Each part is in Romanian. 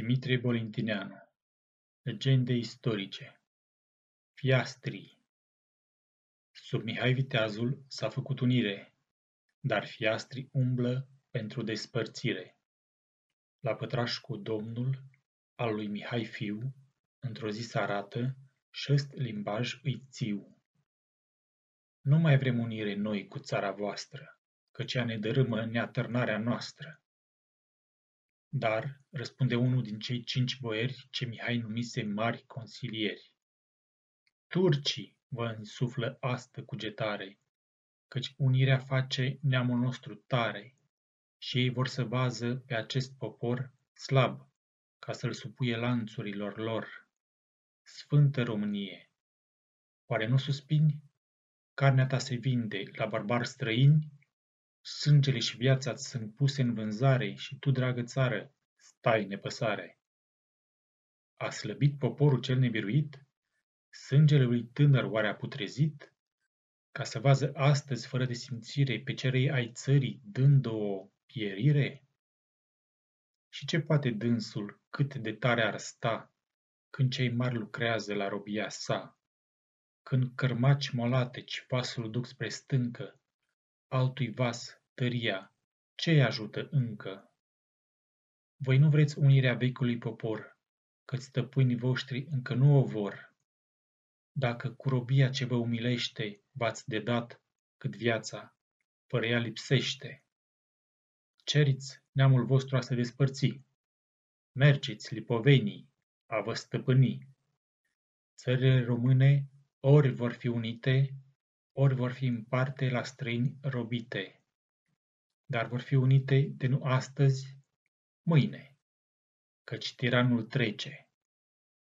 Dimitrie Bolintineanu Legende istorice Fiastrii Sub Mihai Viteazul s-a făcut unire, dar fiastrii umblă pentru despărțire. La pătraș cu domnul, al lui Mihai fiu, într-o zi s-arată șest limbaj îi țiu. Nu mai vrem unire noi cu țara voastră, căci ea ne dărâmă neatârnarea noastră. Dar, răspunde unul din cei cinci boieri ce Mihai numise mari consilieri, turcii vă însuflă astă cugetare, căci unirea face neamul nostru tare, și ei vor să vază pe acest popor slab, ca să-l supuie lanțurilor lor. Sfântă Românie! Oare nu suspini? Carnea ta se vinde la barbari străini? Sângele și viața ți sunt puse în vânzare și tu, dragă țară, stai nepăsare. A slăbit poporul cel nebiruit? Sângele lui tânăr oare a putrezit? Ca să vază astăzi fără de simțire pe cerei ai țării dând o pierire? Și ce poate dânsul cât de tare ar sta când cei mari lucrează la robia sa? Când cărmaci molateci vasul duc spre stâncă, altui vas tăria, ce ajută încă? Voi nu vreți unirea vechiului popor, căci stăpânii voștri încă nu o vor. Dacă cu robia ce vă umilește v-ați de dat cât viața, fără ea lipsește. Ceriți neamul vostru a se despărți. Mergeți lipovenii a vă stăpâni. Țările române ori vor fi unite, ori vor fi în parte la străini robite, dar vor fi unite de nu astăzi, mâine, căci tiranul trece,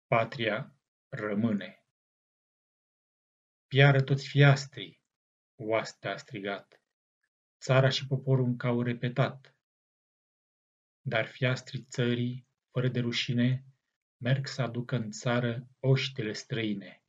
patria rămâne. Piară toți fiastrii, oastea a strigat, țara și poporul încă au repetat, dar fiastrii țării, fără de rușine, merg să aducă în țară oștile străine.